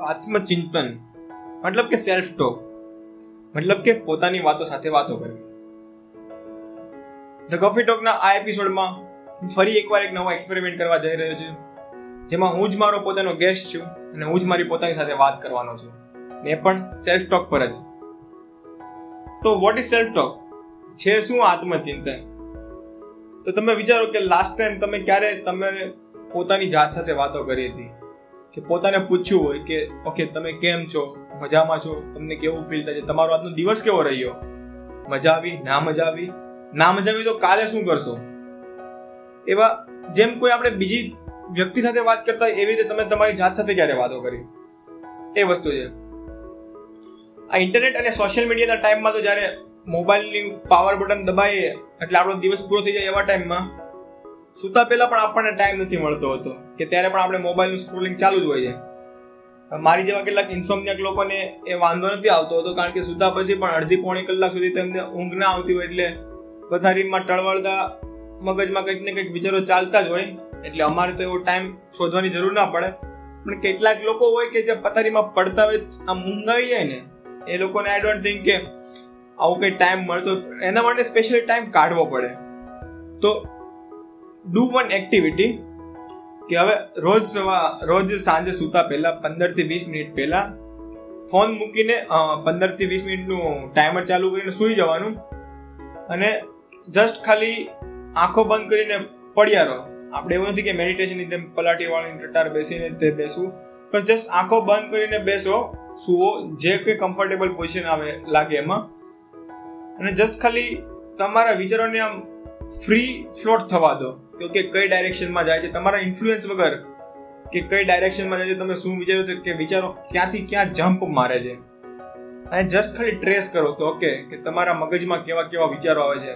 આત્મચિંતન, મતલબ કે self talk મતલબ કે પોતાની વાતો સાથે વાતો કરવી. ધ કોફી ટોકના આ એપિસોડમાં હું ફરી એકવાર એક નવો એક્સપેરિમેન્ટ કરવા જઈ રહ્યો છું. જેમાં હું જ મારો પોતાનો ગેસ્ટ છું અને હું જ મારી પોતાની સાથે વાત કરવાનો છું. ને પણ સેલ્ફ ટોક પર જ. તો વોટ ઇઝ સેલ્ફ ટોક છે શું આત્મચિંતન? તો તમે વિચારો કે લાસ્ટ ટાઈમ તમે ક્યારે તમે પોતાની જાત સાથે વાતો કરી હતી. કે પોતાને પૂછ્યું હોય કે, ઓકે, તમે કેમ છો? મજામાં છો? તમને કેવું ફીલ થાય છે? તમારો આજનો દિવસ કેવો રહ્યો? મજા આવી, ના મજા આવી. ના મજા આવી તો કાલે શું કરશો? એવા જેમ કોઈ આપણે બીજી વ્યક્તિ સાથે વાત કરતા હોય, એવી રીતે તમે તમારી જાત સાથે ક્યારે વાતો કરી? એ વસ્તુ છે. આ ઇન્ટરનેટ અને સોશિયલ મીડિયાના ટાઈમમાં તો જ્યારે મોબાઈલની પાવર બટન દબાઈએ, એટલે આપણો દિવસ પૂરો થઈ જાય એવા ટાઈમમાં સૂતા પહેલાં પણ આપણને ટાઈમ નથી મળતો હતો. કે ત્યારે પણ આપણે મોબાઈલનું સ્ક્રોલિંગ ચાલુ જ હોય છે. મારી જેવા કેટલાક ઇન્સોમનિયક લોકોને એ વાંધો નથી આવતો હતો, કારણ કે સુધા પછી પણ અડધી પોણી કલાક સુધી તેમને ઊંઘ ના આવતી હોય એટલે પથારીમાં ટળવળતા મગજમાં કંઈક ને કંઈક વિચારો ચાલતા જ હોય. એટલે અમારે તો એવો ટાઈમ શોધવાની જરૂર ના પડે. પણ કેટલાક લોકો હોય કે જે પથારીમાં પડતા હોય, આમ ઊંઘ જાય ને, એ લોકોને આઈ ડોન્ટ થિંક કે આવું કંઈ ટાઈમ મળતો. એના માટે સ્પેશિયલી ટાઈમ કાઢવો પડે. તો ડુ વન એક્ટિવિટી કે હવે રોજ રોજ સાંજે સૂતા પહેલા પંદરથી વીસ મિનિટ પહેલા ફોન મૂકીને પંદરથી વીસ મિનિટનું ટાઈમર ચાલુ કરીને સૂઈ જવાનું અને જસ્ટ ખાલી આંખો બંધ કરીને પડ્યા રહો. આપણે એવું નથી કે મેડિટેશનની તેમ પલાટી વાળીને ટટાર બેસીને તે બેસવું, પણ જસ્ટ આંખો બંધ કરીને બેસો, સુવો, જે કંઈ કમ્ફર્ટેબલ પોઝિશન આવે લાગે એમાં. અને જસ્ટ ખાલી તમારા વિચારોને આમ ફ્રી ફ્લોટ થવા દો. કે કઈ ડાયરેક્શનમાં જાય છે, તમારા ઇન્ફ્લુઅન્સ વગર કે કઈ ડાયરેક્શનમાં જાય છે, તમે શું વિચારો છો કે વિચારો ક્યાંથી ક્યાં જમ્પ મારે છે. અને જસ્ટ ખાલી ટ્રેસ કરો કે ઓકે કે તમારા મગજમાં કેવા કેવા વિચારો આવે છે.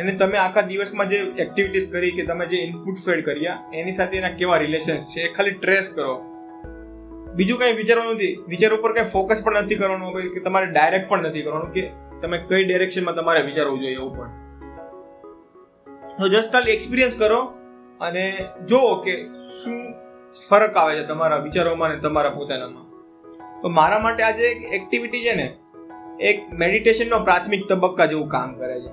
અને તમે આખા દિવસમાં જે એક્ટિવિટીઝ કરી કે તમે જે ઇનપુટ ફેડ કર્યા એની સાથે એના કેવા રિલેશન્સ છે એ ખાલી ટ્રેસ કરો. બીજું કંઈ વિચારવાનું નથી. વિચાર ઉપર કંઈ ફોકસ પણ નથી કરવાનું, કે તમારે ડાયરેક્ટ પણ નથી કરવાનું, કે તમે કઈ ડિરેક્શનમાં તમારે વિચારવું જોઈએ એવું પણ. તો જસ્ટ ખાલી એક્સપિરિયન્સ કરો અને જુઓ કે શું ફરક આવે છે તમારા વિચારોમાં ને તમારા પોતાનામાં. તો મારા માટે આજે એક એક્ટિવિટી છે ને, એક મેડિટેશનનો પ્રાથમિક તબક્કા જેવું કામ કરે છે.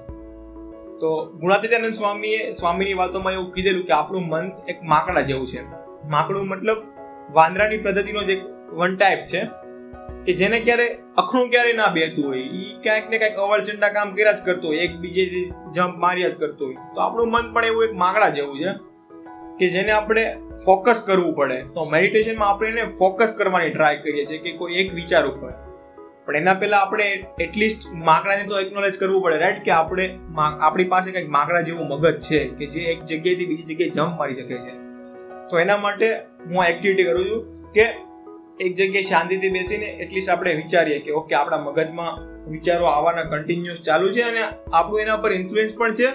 તો ગુણાતીતાનંદ સ્વામીએ, સ્વામીની વાતોમાં એવું કીધેલું કે આપણું મન એક માકડા જેવું છે. માકડું મતલબ વાંદરાની પ્રજાતિનો જ એક વન ટાઈપ છે. કે જેને ક્યારે અખણું ક્યારે ના બેહતું હોય એ ક્યાંક ને ક્યાંક અવરચંડા કામ કર્યા જ કરતો હોય એક બીજે જમ્પ માર્યા જ કરતો હોય. તો આપણું મન પણ એવું એક માકડા જેવું છે કે જેને આપણે ફોકસ કરવું પડે. તો મેડિટેશનમાં આપણે એને ફોકસ કરવાની ટ્રાય કરીએ છીએ કે કોઈ એક વિચાર ઉપર. પણ એના પહેલા આપણે એટલીસ્ટ માકડાને તો એકનોલેજ કરવું પડે રાઈટ કે આપણે આપણી પાસે કંઈક માકડા જેવું મગજ છે કે જે એક જગ્યાએથી બીજી જગ્યાએ જમ્પ મારી શકે છે. તો એના માટે હું આ એક્ટિવિટી કરું છું કે એક જગ્યાએ શાંતિથી બેસીને એટલીસ્ટ આપણે વિચારીએ કે ઓકે, આપણા મગજમાં વિચારો આવવાના કન્ટિન્યુઅસ ચાલુ છે અને આપણું એના પર ઇન્ફ્લુઅન્સ પણ છે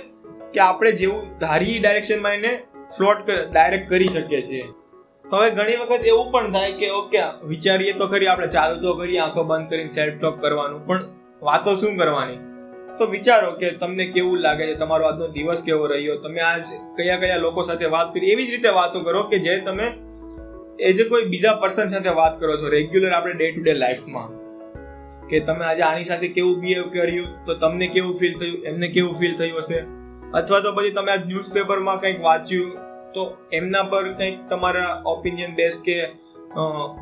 કે આપણે જેવું ધારી ડાયરેક્શનમાં એને ફ્લોટ ડાયરેક્ટ કરી શકીએ છીએ. હવે ઘણી વખત એવું પણ થાય કે ઓકે, વિચારીએ તો ખરી, આપણે ચાલુ તો કરીએ, આંખો બંધ કરીને સેલ્ફ ટોક કરવાનું, પણ વાતો શું કરવાની? તો વિચારો કે તમને કેવું લાગે છે, તમારો આજનો દિવસ કેવો રહ્યો? તમે આજ કયા કયા લોકો સાથે વાત કરી? એવી જ રીતે વાતો કરો કે જે તમે એ જે કોઈ બીજા પર્સન સાથે વાત કરો છો રેગ્યુલર આપણે ડે ટુ ડે લાઈફમાં કે તમે આજે આની સાથે કેવું બિહેવ કર્યું, તો તમને કેવું ફીલ થયું, એમને કેવું ફીલ થયું હશે? અથવા તો પછી તમે આ ન્યૂઝપેપરમાં કંઈક વાંચ્યું, તો એમના પર કંઈક તમારા ઓપિનિયન બેઝ કે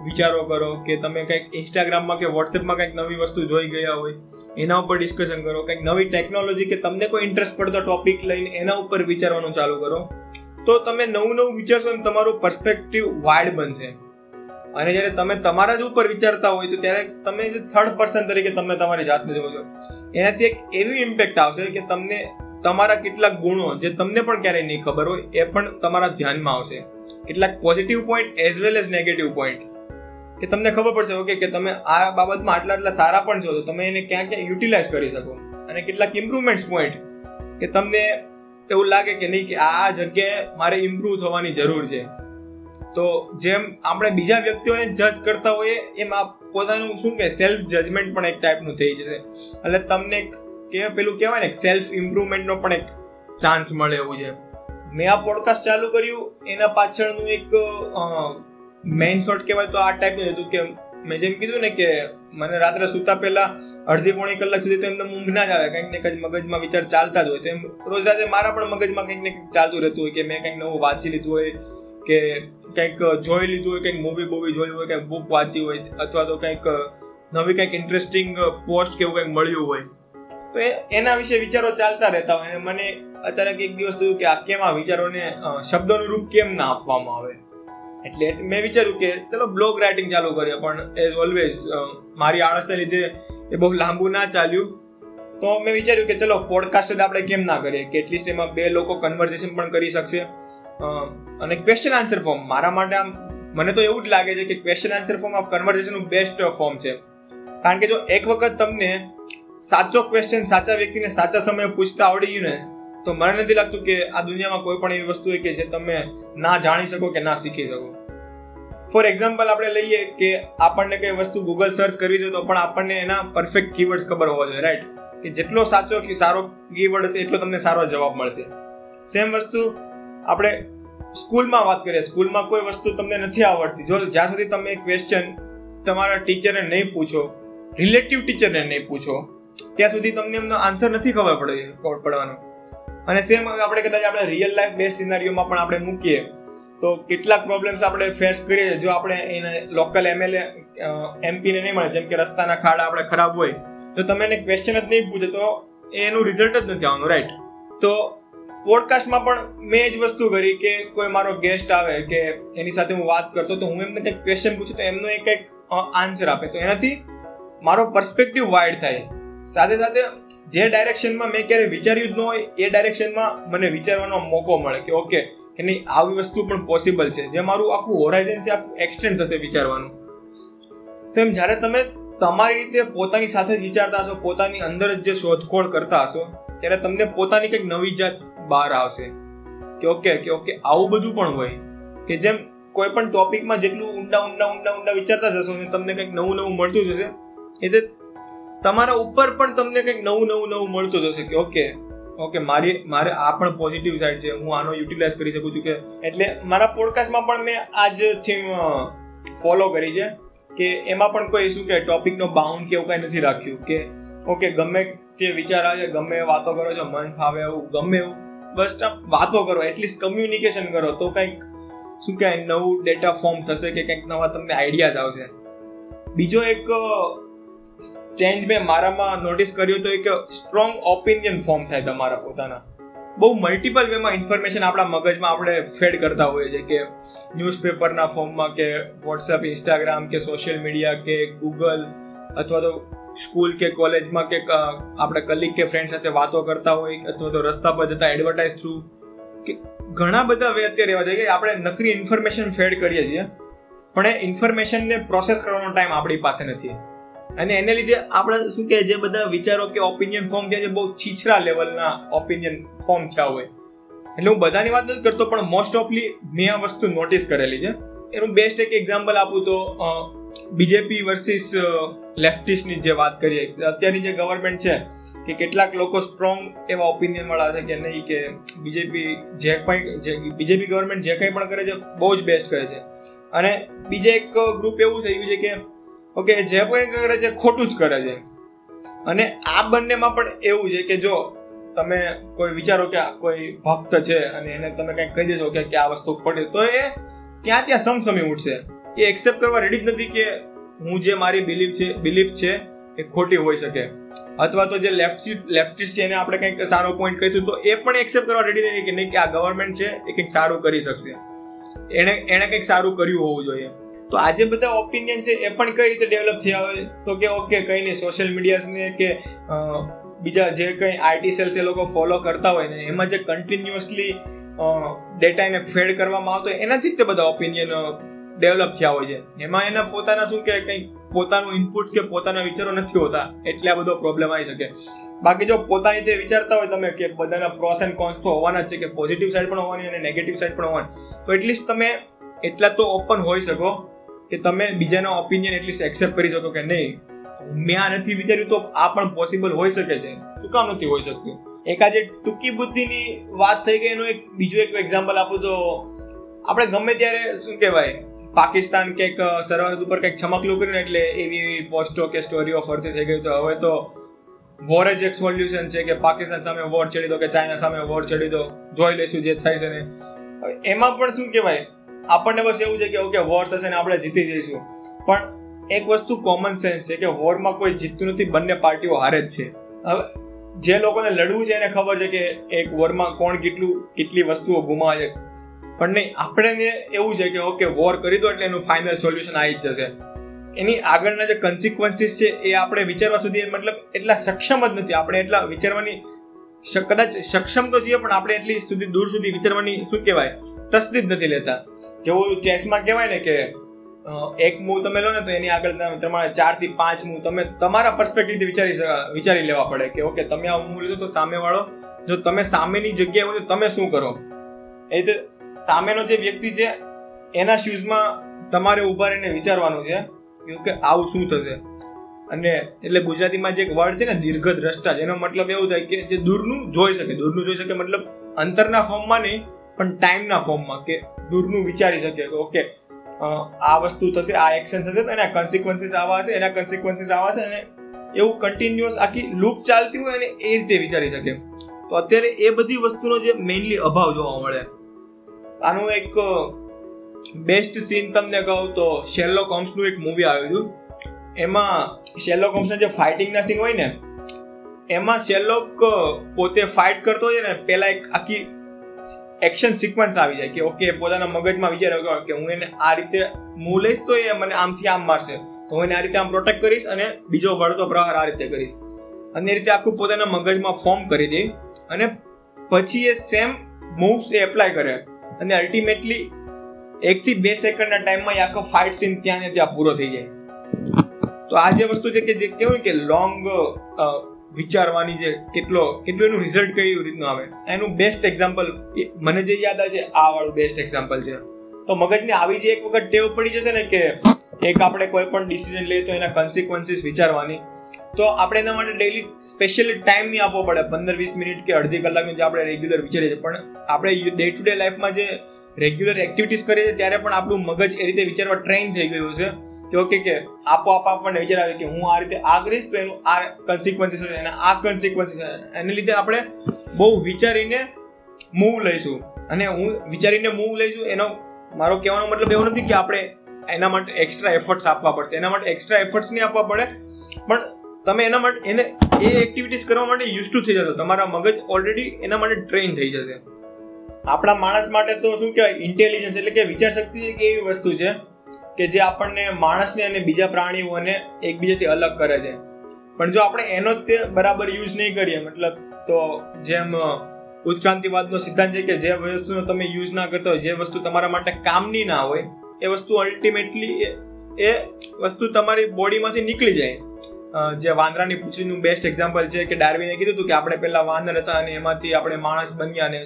વિચારો કરો, કે તમે કંઈક ઇન્સ્ટાગ્રામમાં કે વોટ્સએપમાં કંઈક નવી વસ્તુ જોઈ ગયા હોય, એના ઉપર ડિસ્કશન કરો, કંઈક નવી ટેકનોલોજી કે તમને કોઈ ઇન્ટરેસ્ટ પડતો ટોપિક લઈને એના ઉપર વિચારવાનું ચાલુ કરો. તો તમે નવું નવું વિચારશો અને તમારું પર્સપેક્ટિવ વાઇડ બનશે. અને જ્યારે તમે તમારા જ ઉપર વિચારતા હોય તો ત્યારે તમે જે થર્ડ પર્સન તરીકે તમે તમારી જાતને જોવો છો, એનાથી એક એવી ઇમ્પેક્ટ આવશે કે તમને તમારા કેટલાક ગુણો જે તમને પણ ક્યારેય નહીં ખબર હોય, એ પણ તમારા ધ્યાનમાં આવશે. કેટલાક positive point as well as negative point કે તમને ખબર પડશે ઓકે કે તમે આ બાબતમાં આટલા આટલા સારા પણ છો, તો તમે એને ક્યાં ક્યાં યુટિલાઇઝ કરી શકો? અને કેટલાક ઇમ્પ્રુવમેન્ટ્સ પોઈન્ટ કે તમને એવું લાગે કે નહીં કે આ જગ્યાએ મારે ઇમ્પ્રુવ થવાની જરૂર છે. તો જેમ આપણે બીજા વ્યક્તિઓને જજ કરતા હોઈએ, એમ આ પોતાનું શું કે સેલ્ફ જજમેન્ટ પણ એક ટાઈપનું થઈ જશે. એટલે તમને કે પેલું કહેવાય ને સેલ્ફ ઇમ્પ્રુવમેન્ટનો પણ એક ચાન્સ મળે એવું છે. મેં આ પોડકાસ્ટ ચાલુ કર્યું, એના પાછળનું એક મેઇન થોટ કહેવાય તો આ ટાઈપનું હતું કે મેં જેમ કીધું ને કે મને રાત્રે સૂતા પહેલા અડધી પોણી કલાક સુધી તો એમને ઊંઘ ના જ આવે. કંઈક ને કંઈક મગજમાં વિચાર ચાલતા જ હોય. તો એમ રોજ રાતે મારા પણ મગજમાં કંઈક ને કંઈક ચાલતું રહેતું હોય કે મેં કંઈક નવું વાંચી લીધું હોય કે કંઈક જોઈ લીધું હોય, કંઈક મૂવી બૂવી જોયું હોય, કંઈક બુક વાંચી હોય અથવા તો કંઈક નવી કંઈક ઇન્ટરેસ્ટિંગ પોસ્ટ કે એવું કંઈક મળ્યું હોય. તો એ એના વિશે વિચારો ચાલતા રહેતા હોય. અને મને અચાનક એક દિવસ થયું કે આ કેમ આ વિચારોને શબ્દોનું રૂપ કેમ ના આપવામાં આવે? એટલે મેં વિચાર્યું કે ચલો બ્લોગ રાઇટિંગ ચાલુ કરીએ, પણ એઝ ઓલવેઝ મારી આળસને લીધે એ બહુ લાંબુ ના ચાલ્યું. તો મેં વિચાર્યું કે ચલો પોડકાસ્ટ આપણે કેમ ના કરીએ? કે એટલીસ્ટ એમાં બે લોકો કન્વર્ઝેશન પણ કરી શકશે. અને ક્વેશ્ચન આન્સર ફોર્મ મારા માટે આમ, મને તો એવું જ લાગે છે કે ક્વેશ્ચન આન્સર ફોર્મ આ કન્વર્ઝેશનનું બેસ્ટ ફોર્મ છે. કારણ કે જો એક વખત તમને સાચો ક્વેશ્ચન સાચા વ્યક્તિને સાચા સમયે પૂછતા આવડી ગયું ને તો મને નથી લાગતું કે આ દુનિયામાં કોઈ પણ એવી વસ્તુ હોય કે જે તમે ના જાણી શકો કે ના શીખી શકો. ફોર એક્ઝામ્પલ આપણે લઈએ કે આપણને કઈ વસ્તુ ગૂગલ સર્ચ કરવી છે તો પણ આપણને એના પરફેક્ટ કીવર્ડ્સ ખબર હોવા જોઈએ રાઈટ કે જેટલો સાચો કે સારો કીવર્ડ હશે, એટલો તમને સારો જવાબ મળશે. સેમ વસ્તુ આપણે સ્કૂલમાં વાત કરીએ. સ્કૂલમાં કોઈ વસ્તુ તમને નથી આવડતી. જો જ્યાં સુધી તમે ક્વેશ્ચન તમારા ટીચરને નહીં પૂછો રિલેટિવ ટીચરને નહીં પૂછો, ત્યાં સુધી તમને એમનો આન્સર નથી ખબર પડે પડવાનો. અને સેમ આપણે કદાચ આપણે રિયલ લાઈફ બે સિનારીઓમાં પણ આપણે મૂકીએ, તો કેટલાક પ્રોબ્લેમ્સ આપણે ફેસ કરીએ જો આપણે એને લોકલ એમએલએ એમપીને નહીં મળે, જેમ કે રસ્તાના ખાડા આપણે ખરાબ હોય, તો તમે એને ક્વેશ્ચન જ નહીં પૂછે, તો એનું રિઝલ્ટ જ નથી આવવાનું રાઈટ તો પોડકાસ્ટમાં પણ મેં જ વસ્તુ કરી કે કોઈ મારો ગેસ્ટ આવે કે એની સાથે હું વાત કરતો, તો હું એમને કંઈક ક્વેશ્ચન પૂછું, તો એમનો એક કંઈક આન્સર આપે. તો એનાથી મારો પર્સપેક્ટિવ વાઇડ થાય. સાથે સાથે જે ડાયરેક્શનમાં મેં ક્યારેય વિચાર્યું જ ન હોય, એ ડાયરેક્શનમાં મને વિચારવાનો મોકો મળે કે ઓકે કે નહીં, આવી વસ્તુ પણ પોસિબલ છે. જે મારું આખું હોરાઇઝન છે, આખું એક્સટેન્ડ થશે વિચારવાનું. તો એમ જ્યારે તમે તમારી રીતે પોતાની સાથે જ વિચારતા હશો, પોતાની અંદર જ જે શોધખોળ કરતા હશો, ત્યારે તમને પોતાની કંઈક નવી જાત બહાર આવશે. કે ઓકે કે ઓકે આવું બધું પણ હોય. કે જેમ કોઈ પણ ટોપિકમાં જેટલું ઊંડા ઊંડા ઊંડા ઊંડા વિચારતા જશો ને તમને કંઈક નવું નવું મળતું જશે એટલે તમારા ઉપર પણ તમને કંઈક નવું નવું નવું મળતું જશે કે, ઓકે ઓકે, મારી, મારે આ પણ પોઝિટિવ સાઈડ છે, હું આનો યુટિલાઇઝ કરી શકું છું કે એટલે મારા પોડકાસ્ટમાં પણ મેં આ જ થીમ ફોલો કરી છે કે એમાં પણ કોઈ શું કે ટોપિકનો બાઉન્ડ કે એવું કાંઈ નથી રાખ્યું કે, ઓકે, ગમે તે વિચાર આવે, ગમે વાતો કરો છો, મન ફાવે એવું, ગમે એવું, બસ વાતો કરો એટલીસ્ટ કમ્યુનિકેશન કરો, તો કંઈક શું કહેવાય, નવું ડેટા ફોર્મ થશે કે કંઈક નવા તમને આઈડિયાઝ આવશે. બીજો એક ચેન્જ મેં મારામાં નોટિસ કર્યું તો એક સ્ટ્રોંગ ઓપિનિયન ફોર્મ થાય તમારા પોતાના. બહુ મલ્ટિપલ વેમાં ઇન્ફોર્મેશન આપણા મગજમાં આપણે ફેડ કરતા હોઈએ છીએ કે ન્યૂઝપેપરના ફોર્મમાં કે વોટ્સઅપ ઇન્સ્ટાગ્રામ કે સોશિયલ મીડિયા કે ગૂગલ અથવા તો સ્કૂલ કે કોલેજમાં કે આપણે કલીગ કે ફ્રેન્ડ સાથે વાતો કરતા હોય અથવા તો રસ્તા પર જતા એડવર્ટાઇઝ થ્રુ કે ઘણા બધા વે અત્યારે એવા છે કે આપણે નકરી ઇન્ફોર્મેશન ફેડ કરીએ છીએ, પણ એ ઇન્ફોર્મેશનને પ્રોસેસ કરવાનો ટાઈમ આપણી પાસે નથી. અને એને લીધે આપણે શું કે જે બધા વિચારો કે ઓપિનિયન ફોર્મ થયા છે બહુ છીછરા લેવલના ઓપિનિયન ફોર્મ થયા હોય. એટલે હું બધાની વાત નથી કરતો, પણ મોસ્ટ ઓફલી મેં આ વસ્તુ નોટિસ કરેલી છે. એનું બેસ્ટ એક એક્ઝામ્પલ આપું તો બીજેપી વર્સિસ લેફ્ટિસ્ટની જે વાત કરીએ. અત્યારની જે ગવર્મેન્ટ છે, કે કેટલાક લોકો સ્ટ્રોંગ એવા ઓપિનિયન વાળા છે કે નહીં, કે બીજેપી જે કંઈ, જે બીજેપી ગવર્મેન્ટ જે કંઈ પણ કરે છે, બહુ જ બેસ્ટ કરે છે. અને બીજે એક ગ્રુપ એવું થઈ ગયું છે કે ઓકે, જે કોઈ કરે છે, ખોટું જ કરે છે. અને આ બંનેમાં પણ એવું છે કે જો તમે કોઈ વિચારો કે કોઈ ભક્ત છે અને એને તમે કંઈક કહી દેજો કે આ વસ્તુ પડે, તો એ ત્યાં ત્યાં સમસમી ઉઠશે. એ એક્સેપ્ટ કરવા રેડી જ નથી કે હું જે મારી બિલીફ છે બિલીફ છે એ ખોટી હોઈ શકે. અથવા તો જે લેફ્ટ લેફ્ટિસ્ટ છે એને આપણે કંઈક સારો પોઈન્ટ કહીશું, તો એ પણ એક્સેપ્ટ કરવા રેડી નથી કે નહીં, કે આ ગવર્મેન્ટ છે એ કંઈક સારું કરી શકશે. એણે એણે કંઈક સારું કર્યું હોવું જોઈએ. તો આજે બધા ઓપિનિયન છે એ પણ કઈ રીતે ડેવલપ થયા હોય? તો કે ઓકે કંઈ નહીં સોશિયલ મીડિયાને કે બીજા જે કંઈ આઈટી સેલ્સ એ લોકો ફોલો કરતા હોય ને, એમાં જે કન્ટિન્યુઅસલી ડેટાને ફેડ કરવામાં આવતો હોય, એનાથી જ તે બધા ઓપિનિયન ડેવલપ થયા હોય છે. એમાં એના પોતાના શું કે કંઈક પોતાનું ઇનપુટ્સ કે પોતાના વિચારો નથી હોતા, એટલે આ બધો પ્રોબ્લેમ આવી શકે. બાકી જો પોતાની જે વિચારતા હોય તમે કે બધાના પ્રોસ એન્ડ કોન્સ તો હોવાના જ છે, કે પોઝિટિવ સાઈડ પણ હોવાની અને નેગેટિવ સાઈડ પણ હોવાની, તો એટલીસ્ટ તમે એટલા તો ઓપન હોઈ શકો. કે તમે બીજાનો ઓપિનિયન એટલીસ્ટ એક્સેપ્ટ કરી શકો કે નહીં. મેં આ નથી વિચાર્યું તો આ પણ પોસિબલ હોઈ શકે છે. શું કામ નથી હોઈ શકતું? એક આજે ટૂંકી બુદ્ધિની વાત થઈ ગઈ, એનું એક બીજું એક એક્ઝામ્પલ આપું તો આપણે ગમે ત્યારે શું કહેવાય, પાકિસ્તાન કંઈક સરહદ ઉપર કંઈક છમકલું કર્યું એટલે એવી એવી પોસ્ટો કે સ્ટોરીઓ ફરતી થઈ ગઈ તો હવે તો વોર જ એક સોલ્યુશન છે કે પાકિસ્તાન સામે વોર ચડી દો કે ચાઇના સામે વોર ચડી દો. જોઈ લેશું જે થાય છે ને. એમાં પણ શું કહેવાય આપણને બસ એવું છે કે ઓકે વોર થશે ને આપણે જીતી જઈશું. પણ એક વસ્તુ કોમન સેન્સ છે કે વોરમાં કોઈ જીતતું નથી, બંને પાર્ટીઓ હારે જ છે. હવે, જે લોકોને લડવું છે એને ખબર છે કે, એક વોરમાં કોણ કેટલું, કેટલી વસ્તુઓ ગુમાવે. છે પણ નહીં, આપણે એવું છે કે ઓકે વોર કરી દો એટલે એનું ફાઇનલ સોલ્યુશન આવી જ જશે. એની આગળના જે કન્સિક્વન્સીસ છે એ આપણે વિચારવા સુધી મતલબ એટલા સક્ષમ જ નથી. આપણે એટલા વિચારવાની કદાચ સક્ષમ તો છીએ, પણ આપણે એટલી સુધી દૂર સુધી વિચારવાની શું કહેવાય? તસદી નથી લેતા. જેવું ચેસમાં કહેવાય ને કે એક મૂવ તમે લો ને તો એની આગળ તમારે ચારથી પાંચ મૂવ તમે તમારા પર્સપેક્ટિવથી વિચારી વિચારી લેવા પડે કે, ઓકે, તમે આ મૂવ લીધો તો સામેવાળો, જો તમે સામેની જગ્યાએ હોય તો તમે શું કરો? એ રીતે સામેનો જે વ્યક્તિ છે, એના શૂઝમાં તમારે ઊભા રહીને વિચારવાનું છે કે આવું શું થશે? અને એટલે ગુજરાતીમાં જે એક વર્ડ છે ને દીર્ઘ દ્રષ્ટા એનો મતલબ એવું થાય કે જે દૂરનું જોઈ શકે. દૂરનું જોઈ શકે મતલબ અંતરના ફોર્મમાં નહીં, પણ ટાઈમના ફોર્મમાં કે દૂરનું વિચારી શકે ઓકે આ વસ્તુ થશે, આ એક્શન થશે એના કન્સિક્વન્સીસ આવા હશે, એના કન્સિક્વન્સીસ આવા હશે, અને એવું કન્ટિન્યુઅસ આખી લૂપ ચાલતી હોય અને એ રીતે વિચારી શકે. તો અત્યારે એ બધી વસ્તુનો જે મેઇનલી અભાવ જોવા મળે. આનું એક બેસ્ટ સીન તમને કહું તો શેરલોક હોમ્સનું એક મૂવી આવ્યું હતું. એમાં શેલોક હોમ્સના જે ફાઇટિંગના સીન હોય ને, એમાં શેલોક પોતે ફાઇટ કરતો હોય ને પહેલા એક આખી એક્શન સિક્વન્સ આવી જાય કે ઓકે પોતાના મગજમાં વિચાર કે, હું એને આ રીતે મૂવ લઈશ તો એ મને આમથી આમ મારશે. તો હું એને આ રીતે આમ પ્રોટેક્ટ કરીશ અને બીજો વળતો પ્રહાર આ રીતે કરીશ. અને એ રીતે આખું પોતાના મગજમાં ફોર્મ કરી દે અને પછી એ સેમ મૂવ્સ એ એપ્લાય કરે. અને અલ્ટિમેટલી એકથી બે સેકન્ડના ટાઈમમાં એ આખો ફાઇટ સીન ત્યાં ને ત્યાં પૂરો થઈ જાય. તો આ જે વસ્તુ છે કે જે કેવું કે લોંગ વિચારવાની જે કેટલો, કેટલું એનું રિઝલ્ટ કઈ રીતનું આવે, એનું બેસ્ટ એક્ઝામ્પલ મને જે યાદ આવે છે, આ વાળું બેસ્ટ એક્ઝામ્પલ છે. તો મગજને આવી જે એક વખત ટેવ પડી જશે ને કે એક આપણે કોઈ પણ ડિસિઝન લઈએ તો એના કન્સિક્વન્સીસ વિચારવાની. તો આપણે એના માટે ડેલી સ્પેશિયલી ટાઈમ નહીં આપવો પડે, પંદર વીસ મિનિટ કે અડધી કલાકની જે આપણે રેગ્યુલર વિચારીએ છીએ. પણ આપણે ડે ટુ ડે લાઈફમાં જે રેગ્યુલર એક્ટિવિટીઝ કરીએ છીએ, ત્યારે પણ આપણું મગજ એ રીતે વિચારવા ટ્રેન થઈ ગયું છે કે ઓકે કે આપોઆપ આપણને વિચાર આવે કે હું આ રીતે આ કરીશ તો એનું આ કન્સિક્વન્સીસ હશે એના આ કન્સિક્વન્સીસ એને લીધે આપણે બહુ વિચારીને મૂવ લઈશું. અને હું વિચારીને મૂવ લઈશું એનો મારો કહેવાનો મતલબ એવો નથી કે આપણે એના માટે એક્સ્ટ્રા એફર્ટ્સ આપવા પડશે. એના માટે એક્સ્ટ્રા એફર્ટ્સ નહીં આપવા પડે. પણ તમે એના માટે, એને એ એક્ટિવિટીઝ કરવા માટે યુઝ ટુ થઈ જશો. તમારા મગજ ઓલરેડી એના માટે ટ્રેન થઈ જશે. આપણા માણસ માટે તો શું કહેવાય? ઇન્ટેલિજન્સ એટલે કે વિચાર શક્તિ એક એવી વસ્તુ છે કે જે આપણને માણસને અને બીજા પ્રાણીઓને એકબીજાથી અલગ કરે છે. પણ જો આપણે એનો જ તે બરાબર યુઝ નહીં કરીએ, મતલબ તો જેમ ઉત્ક્રાંતિવાદનો સિદ્ધાંત છે કે જે વસ્તુનો તમે યુઝ ના કરતા હોય, જે વસ્તુ તમારા માટે કામની ના હોય, એ વસ્તુ અલ્ટિમેટલી એ વસ્તુ તમારી બોડીમાંથી નીકળી જાય. જે વાંદરાની પૂંછડીનું બેસ્ટ એક્ઝામ્પલ છે કે ડાર્વિને કીધું હતું કે આપણે પહેલાં વાંદર હતા અને એમાંથી આપણે માણસ બન્યા અને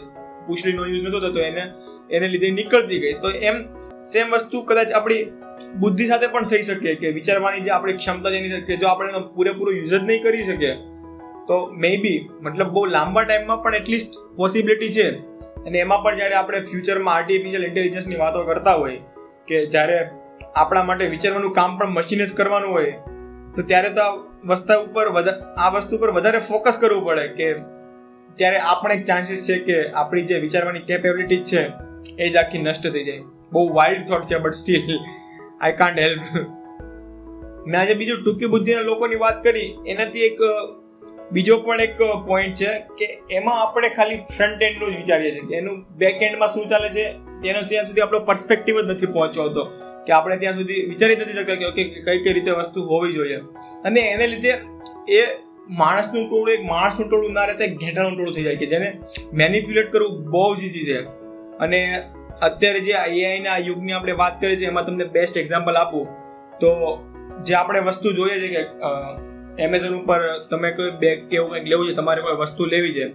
પૂંછડીનો યુઝ નહોતો થતો એને એને લીધે નીકળતી ગઈ. તો એમ સેમ વસ્તુ કદાચ આપણી બુદ્ધિ સાથે પણ થઈ શકે કે વિચારવાની જે આપણી ક્ષમતા જેની શકે જો આપણે એનો પૂરેપૂરો યુઝ જ નહીં કરી શકીએ, તો મે બી મતલબ બહુ લાંબા ટાઈમમાં પણ એટલીસ્ટ પોસિબિલિટી છે. અને એમાં પણ જ્યારે આપણે ફ્યુચરમાં આર્ટિફિશિયલ ઇન્ટેલિજન્સની વાતો કરતા હોય કે જ્યારે આપણા માટે વિચારવાનું કામ પણ મશીન જ કરવાનું હોય, તો ત્યારે તો આ વસ્તુ ઉપર આ વસ્તુ પર વધારે ફોકસ કરવું પડે કે ત્યારે આ પણ એક ચાન્સીસ છે કે આપણી જે વિચારવાની કેપેબિલિટી છે એ જ આખી નષ્ટ થઈ જાય. બહુ વાઇલ્ડ થોટ છે but still I can't help મેં આજે બીજું ટૂંકી બુદ્ધિના લોકોની વાત કરી. એનાથી એક, બીજો પણ એક પોઈન્ટ છે કે એમાં આપણે ખાલી ફ્રન્ટ એન્ડનું જ વિચારીએ છીએ એનું બેક એન્ડમાં શું ચાલે છે, તેનો ત્યાં સુધી આપણો પર્સપેક્ટિવ જ નથી પહોંચતો કે આપણે ત્યાં સુધી વિચારી નથી શકતા કે ઓકે કઈ કઈ રીતે વસ્તુ હોવી જોઈએ. અને એને લીધે એ માણસનું ટોળું, એક માણસનું ટોળું ના રહેતા ઘેટાનું ટોળું થઈ જાય કે જેને મેનિપ્યુલેટ કરવું બહુ જ ઈઝી છે. અને અત્યારે જે એઆઈના યુગની આપણે વાત કરીએ છીએ, એમાં તમને બેસ્ટ એક્ઝામ્પલ આપું, તો જે આપણે વસ્તુ જોઈએ છે કે એમેઝોન ઉપર તમે કોઈ બેગ કે એવું કંઈક લેવું છે, તમારે કોઈ વસ્તુ લેવી છે,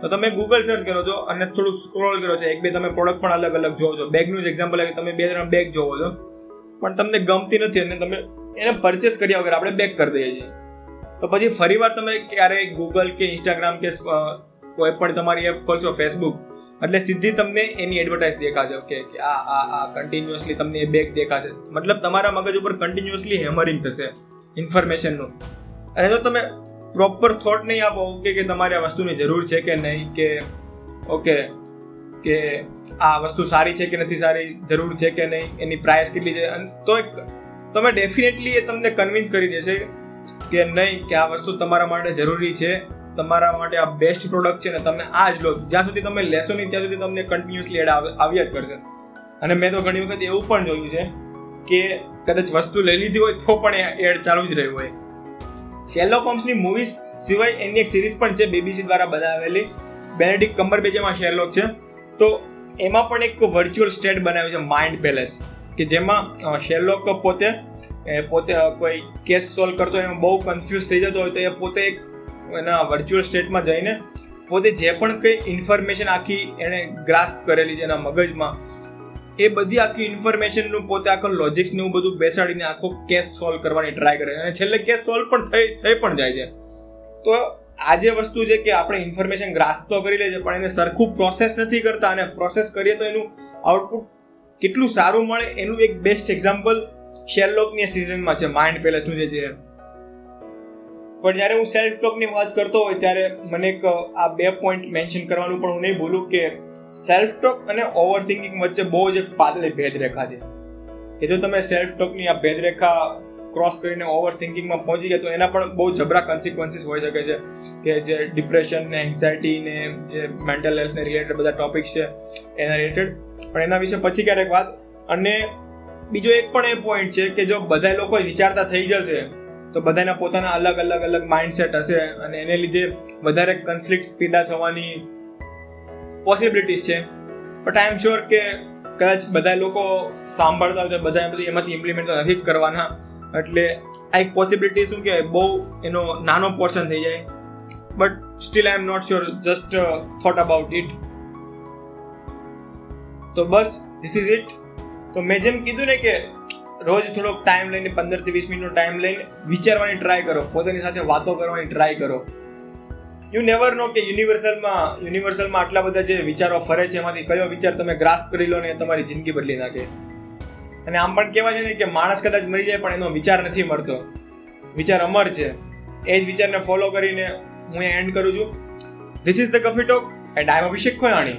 તો તમે ગૂગલ સર્ચ કરો છો અને થોડું સ્ક્રોલ કરો છો. એક બે તમે પ્રોડક્ટ પણ અલગ અલગ જોવો છો. બેગનું જ એક્ઝામ્પલ આવે તમે બે ત્રણ બેગ જોવો છો. પણ તમને ગમતી નથી અને તમે એને પરચેસ કર્યા વગર આપણે બેગ કરી દઈએ છીએ. તો પછી ફરીવાર તમે ક્યારેય ગૂગલ કે ઇન્સ્ટાગ્રામ કે કોઈ પણ તમારી એપ ખોલશો ફેસબુક એટલે સીધી તમને એની એડવર્ટાઇઝ દેખાશે ઓકે કે આ આ આ કન્ટિન્યુઅસલી તમને એ બેગ દેખાશે. મતલબ તમારા મગજ ઉપર કન્ટિન્યુઅસલી હેમરિંગ થશે ઇન્ફોર્મેશનનું અને જો તમે પ્રોપર થોટ નહીં આપો ઓકે કે તમારે આ વસ્તુની જરૂર છે કે નહીં, કે ઓકે કે આ વસ્તુ સારી છે કે નથી સારી, જરૂર છે કે નહીં, એની પ્રાઇસ કેટલી છે તો એક તમે ડેફિનેટલી એ તમને કન્વિન્સ કરી દેશે કે નહીં, કે આ વસ્તુ તમારા માટે જરૂરી છે તમારા માટે આ બેસ્ટ પ્રોડક્ટ છે ને તમે આ જ લો. જ્યાં સુધી તમે લેશો નહીં, ત્યાં સુધી તમને કન્ટિન્યુઅસલી એડ આવ્યા જ કરશે. અને મેં તો ઘણી વખત એવું પણ જોયું છે કે કદાચ વસ્તુ લઈ લીધી હોય તો પણ એડ ચાલુ જ રહ્યું હોય. શેલો હોમ્સની મૂવીઝ સિવાય એની એક સિરીઝ પણ છે બીબીસી દ્વારા બનાવેલી. બેનેડિક કમ્બર બેજેમાં શેરલોક છે. તો એમાં પણ એક વર્ચ્યુઅલ સ્ટેટ બનાવ્યું છે માઇન્ડ પેલેસ કે જેમાં શેરલોક પોતે પોતે કોઈ કેસ સોલ્વ કરતો એમાં બહુ કન્ફ્યુઝ થઈ જતો હોય તો એ પોતે એક એના વર્ચ્યુઅલ સ્ટેટમાં જઈને પોતે જે પણ કંઈ ઇન્ફોર્મેશન આખી એણે ગ્રાસ્પ કરેલી છે એના મગજમાં, એ બધી આખી ઇન્ફોર્મેશનનું પોતે આખો લોજિક્સને એવું બધું બેસાડીને આખો કેસ સોલ્વ કરવાની ટ્રાય કરે અને છેલ્લે કેસ સોલ્વ પણ થઈ થઈ પણ જાય છે. તો આ જે વસ્તુ છે કે આપણે ઇન્ફોર્મેશન ગ્રાસ્પ તો કરી લે છે પણ એને સરખું પ્રોસેસ નથી કરતા અને પ્રોસેસ કરીએ તો એનું આઉટપુટ કેટલું સારું મળે એનું એક બેસ્ટ એક્ઝામ્પલ શેરલોકની સિઝનમાં છે. માઇન્ડ પેલેસનું જે છે. પણ જ્યારે હું સેલ્ફ ટોકની વાત કરતો હોય ત્યારે મને એક આ બે પોઈન્ટ મેન્શન કરવાનું પણ હું નહીં ભૂલું કે સેલ્ફ ટોક અને ઓવર થિંકિંગ વચ્ચે બહુ જ એક પાતળી ભેદરેખા છે. કે જો તમે સેલ્ફ ટોકની આ ભેદરેખા ક્રોસ કરીને ઓવર થિંકિંગમાં પહોંચી ગયા તો એના પણ બહુ જબરા કોન્સિક્વન્સીસ હોઈ શકે છે. કે જે ડિપ્રેશન ને એન્ઝાયટી ને જે મેન્ટલ હેલ્થને રિલેટેડ બધા ટોપિક્સ છે, એના રિલેટેડ પણ એના વિશે પછી ક્યારેક વાત. અને બીજો એક પણ એ પોઈન્ટ છે કે જો બધા લોકો વિચારતા થઈ જશે તો બધાના પોતાના અલગ અલગ અલગ માઇન્ડસેટ હશે અને એને લીધે વધારે કન્ફ્લિક્ટ પેદા થવાની પોસિબિલિટીઝ છે. બટ આઈ એમ શ્યોર કે કદાચ બધા લોકો સાંભળતા હોય બધા બધી એમાંથી ઇમ્પ્લિમેન્ટ તો નથી જ કરવાના. એટલે આ એક પોસિબિલિટી શું કે બહુ એનો નાનો પોર્શન થઈ જાય. But still I am not sure just thought about it તો બસ ધીસ ઇઝ ઇટ તો મેં જેમ કીધું ને કે રોજ થોડોક ટાઈમ લઈને પંદરથી વીસ મિનિટનો ટાઈમ લઈને વિચારવાની ટ્રાય કરો. પોતાની સાથે વાતો કરવાની ટ્રાય કરો. યુ નેવર નો કે યુનિવર્સલમાં યુનિવર્સલમાં આટલા બધા જે વિચારો ફરે છે, એમાંથી કયો વિચાર તમે ગ્રાસ્પ કરી લો ને તમારી જિંદગી બદલી નાખે. અને આમ પણ કહેવાય છે ને કે માણસ કદાચ મરી જાય પણ એનો વિચાર નથી મળતો. વિચાર અમર છે. એ જ વિચારને ફોલો કરીને હું એન્ડ કરું છું. This is the coffee talk and I am Abhishek Khoyani